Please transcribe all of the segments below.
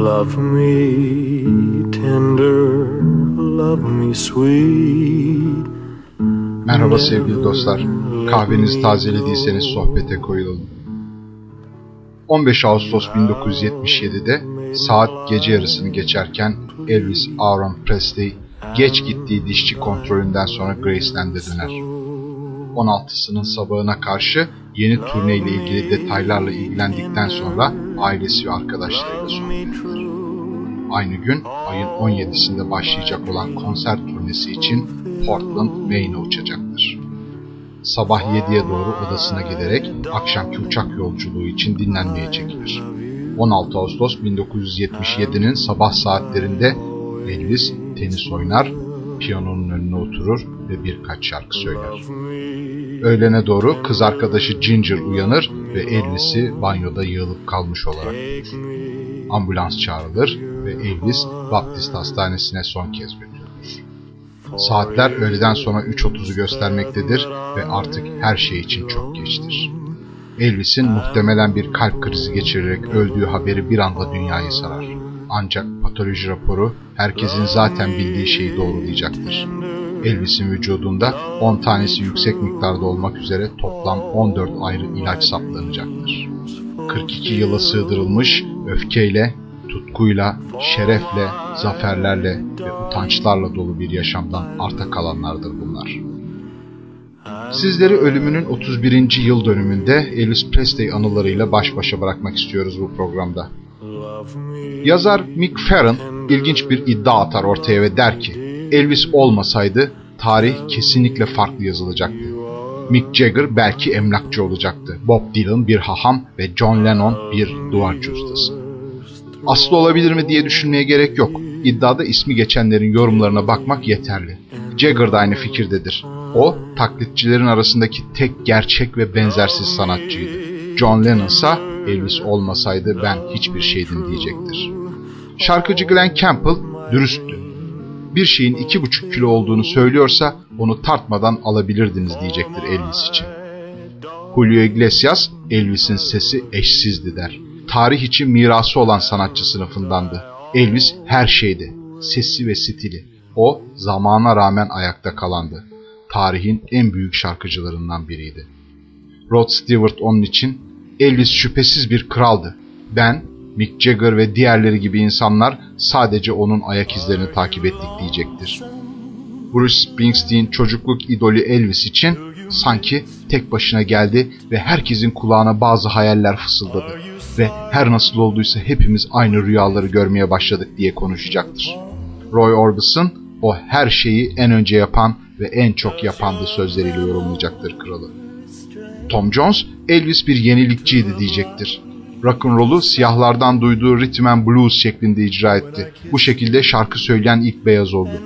Love me tender, love me sweet. Merhaba sevgili dostlar. Kahvenizi tazelediyseniz sohbete koyulalım. 15 Ağustos 1977'de saat gece yarısını geçerken Elvis Aaron Presley geç gittiği dişçi kontrolünden sonra Graceland'e döner. 16'sının sabahına karşı yeni turne ile ilgili detaylarla ilgilendikten sonra ailesi ve arkadaşlarıyla sohbet Aynı gün ayın 17'sinde başlayacak olan konser turnesi için Portland, Maine'e uçacaktır. Sabah 7'ye doğru odasına giderek akşamki uçak yolculuğu için dinlenmeye çekilir. 16 Ağustos 1977'nin sabah saatlerinde Elvis tenis oynar, piyanonun önüne oturur ve birkaç şarkı söyler. Öğlene doğru kız arkadaşı Ginger uyanır ve Elvis'i banyoda yığılıp kalmış olarak bulur. Ambulans çağrılır ve Elvis Baptist Hastanesi'ne son kez götürülür. Saatler öğleden sonra 3.30'u göstermektedir ve artık her şey için çok geçtir. Elvis'in muhtemelen bir kalp krizi geçirerek öldüğü haberi bir anda dünyayı sarar. Ancak patoloji raporu herkesin zaten bildiği şeyi doğrulayacaktır. Elvis'in vücudunda 10 tanesi yüksek miktarda olmak üzere toplam 14 ayrı ilaç saplanacaktır. 42 yıla sığdırılmış öfkeyle, tutkuyla, şerefle, zaferlerle ve utançlarla dolu bir yaşamdan arta kalanlardır bunlar. Sizleri ölümünün 31. yıl dönümünde Elvis Presley anılarıyla baş başa bırakmak istiyoruz bu programda. Yazar Mick Farren ilginç bir iddia atar ortaya ve der ki Elvis olmasaydı tarih kesinlikle farklı yazılacaktı. Mick Jagger belki emlakçı olacaktı. Bob Dylan bir haham ve John Lennon bir duvarcı ustası. Aslı olabilir mi diye düşünmeye gerek yok. İddiada ismi geçenlerin yorumlarına bakmak yeterli. Jagger da aynı fikirdedir. O, taklitçilerin arasındaki tek gerçek ve benzersiz sanatçıydı. John Lennon ise Elvis olmasaydı ben hiçbir şeydim diyecektir. Şarkıcı Glenn Campbell dürüsttü. Bir şeyin iki buçuk kilo olduğunu söylüyorsa onu tartmadan alabilirdiniz diyecektir Elvis için. Julio Iglesias, Elvis'in sesi eşsizdi der. Tarih için mirası olan sanatçı sınıfındandı. Elvis her şeydi, sesi ve stili. O zamana rağmen ayakta kalandı. Tarihin en büyük şarkıcılarından biriydi. Rod Stewart onun için Elvis şüphesiz bir kraldı. Ben, Mick Jagger ve diğerleri gibi insanlar sadece onun ayak izlerini takip ettik diyecektir. Bruce Springsteen çocukluk idolü Elvis için sanki tek başına geldi ve herkesin kulağına bazı hayaller fısıldadı ve her nasıl olduysa hepimiz aynı rüyaları görmeye başladık diye konuşacaktır. Roy Orbison o her şeyi en önce yapan ve en çok yapandı sözleriyle yorumlayacaktır kralı. Tom Jones, Elvis bir yenilikçiydi diyecektir. Rock'n'roll'u siyahlardan duyduğu rhythm and blues şeklinde icra etti. Bu şekilde şarkı söyleyen ilk beyaz oldu.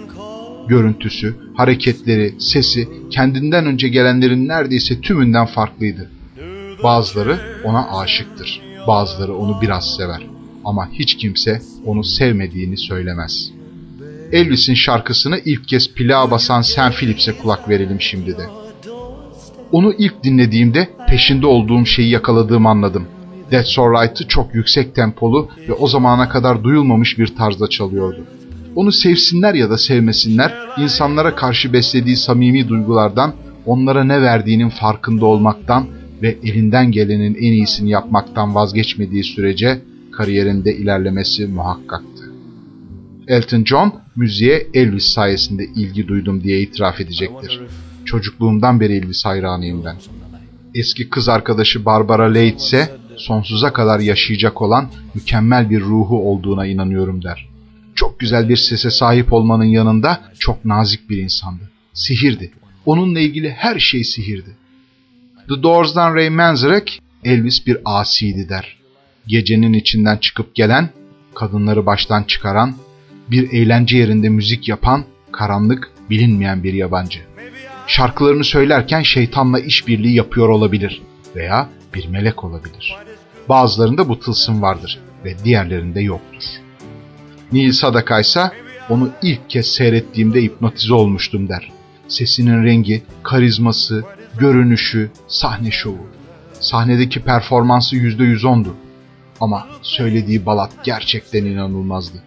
Görüntüsü, hareketleri, sesi kendinden önce gelenlerin neredeyse tümünden farklıydı. Bazıları ona aşıktır, bazıları onu biraz sever ama hiç kimse onu sevmediğini söylemez. Elvis'in şarkısını ilk kez plağa basan Sam Phillips'e kulak verelim şimdi de. Onu ilk dinlediğimde peşinde olduğum şeyi yakaladığımı anladım. That's Alright'ı çok yüksek tempolu ve o zamana kadar duyulmamış bir tarzda çalıyordu. Onu sevsinler ya da sevmesinler, insanlara karşı beslediği samimi duygulardan, onlara ne verdiğinin farkında olmaktan ve elinden gelenin en iyisini yapmaktan vazgeçmediği sürece kariyerinde ilerlemesi muhakkaktı. Elton John, müziğe Elvis sayesinde ilgi duydum diye itiraf edecektir. Çocukluğumdan beri Elvis hayranıyım ben. Eski kız arkadaşı Barbara Leigh ise sonsuza kadar yaşayacak olan mükemmel bir ruhu olduğuna inanıyorum der. Çok güzel bir sese sahip olmanın yanında çok nazik bir insandı. Sihirdi. Onunla ilgili her şey sihirdi. The Doors'dan Ray Manzarek, Elvis bir asiydi der. Gecenin içinden çıkıp gelen, kadınları baştan çıkaran, bir eğlence yerinde müzik yapan, karanlık, bilinmeyen bir yabancı. Şarkılarını söylerken şeytanla işbirliği yapıyor olabilir veya bir melek olabilir. Bazılarında bu tılsım vardır ve diğerlerinde yoktur. Neil Sadaka ise onu ilk kez seyrettiğimde hipnotize olmuştum der. Sesinin rengi, karizması, görünüşü, sahne şovu. Sahnedeki performansı yüzde yüz ondu. Ama söylediği balat gerçekten inanılmazdı.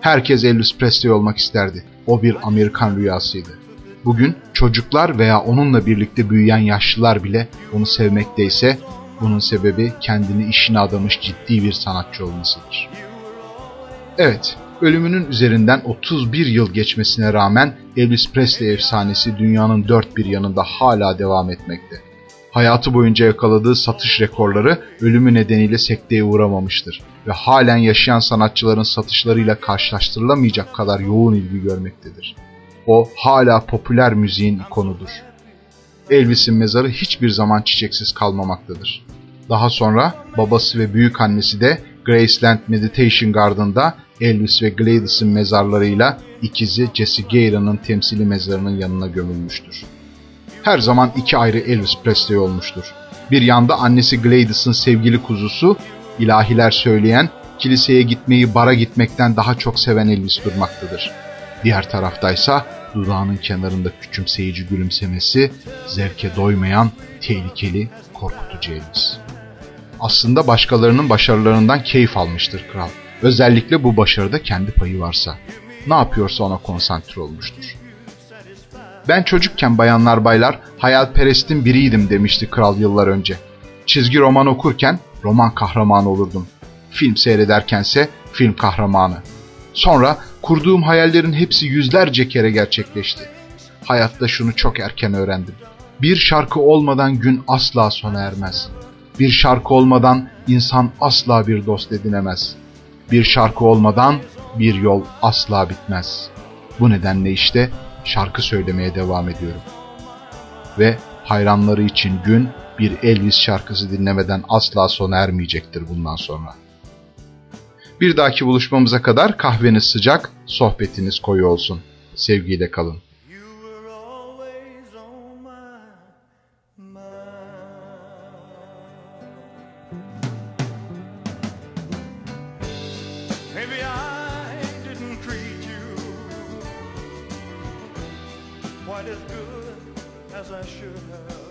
Herkes Elvis Presley olmak isterdi. O bir Amerikan rüyasıydı. Bugün çocuklar veya onunla birlikte büyüyen yaşlılar bile onu sevmekteyse bunun sebebi kendini işine adamış ciddi bir sanatçı olmasıdır. Evet, ölümünün üzerinden 31 yıl geçmesine rağmen Elvis Presley efsanesi dünyanın dört bir yanında hala devam etmekte. Hayatı boyunca yakaladığı satış rekorları ölümü nedeniyle sekteye uğramamıştır ve halen yaşayan sanatçıların satışlarıyla karşılaştırılamayacak kadar yoğun ilgi görmektedir. O hala popüler müziğin ikonudur. Elvis'in mezarı hiçbir zaman çiçeksiz kalmamaktadır. Daha sonra babası ve büyük annesi de Graceland Meditation Garden'da Elvis ve Gladys'in mezarlarıyla ikizi Jesse Gayron'ın temsili mezarının yanına gömülmüştür. Her zaman iki ayrı Elvis Presley olmuştur. Bir yanda annesi Gladys'ın sevgili kuzusu, ilahiler söyleyen, kiliseye gitmeyi bara gitmekten daha çok seven Elvis durmaktadır. Diğer taraftaysa dudağının kenarında küçümseyici gülümsemesi, zevke doymayan, tehlikeli, korkutucu Elvis. Aslında başkalarının başarılarından keyif almıştır kral. Özellikle bu başarıda kendi payı varsa. Ne yapıyorsa ona konsantre olmuştur. Ben çocukken bayanlar baylar hayalperestin biriydim demişti kral yıllar önce. Çizgi roman okurken roman kahramanı olurdum. Film seyrederkense film kahramanı. Sonra kurduğum hayallerin hepsi yüzlerce kere gerçekleşti. Hayatta şunu çok erken öğrendim. Bir şarkı olmadan gün asla sona ermez. Bir şarkı olmadan insan asla bir dost edinemez. Bir şarkı olmadan bir yol asla bitmez. Bu nedenle işte şarkı söylemeye devam ediyorum. Ve hayranları için gün bir Elvis şarkısı dinlemeden asla sona ermeyecektir bundan sonra. Bir dahaki buluşmamıza kadar kahveniz sıcak, sohbetiniz koyu olsun. Sevgiyle kalın. As I should have.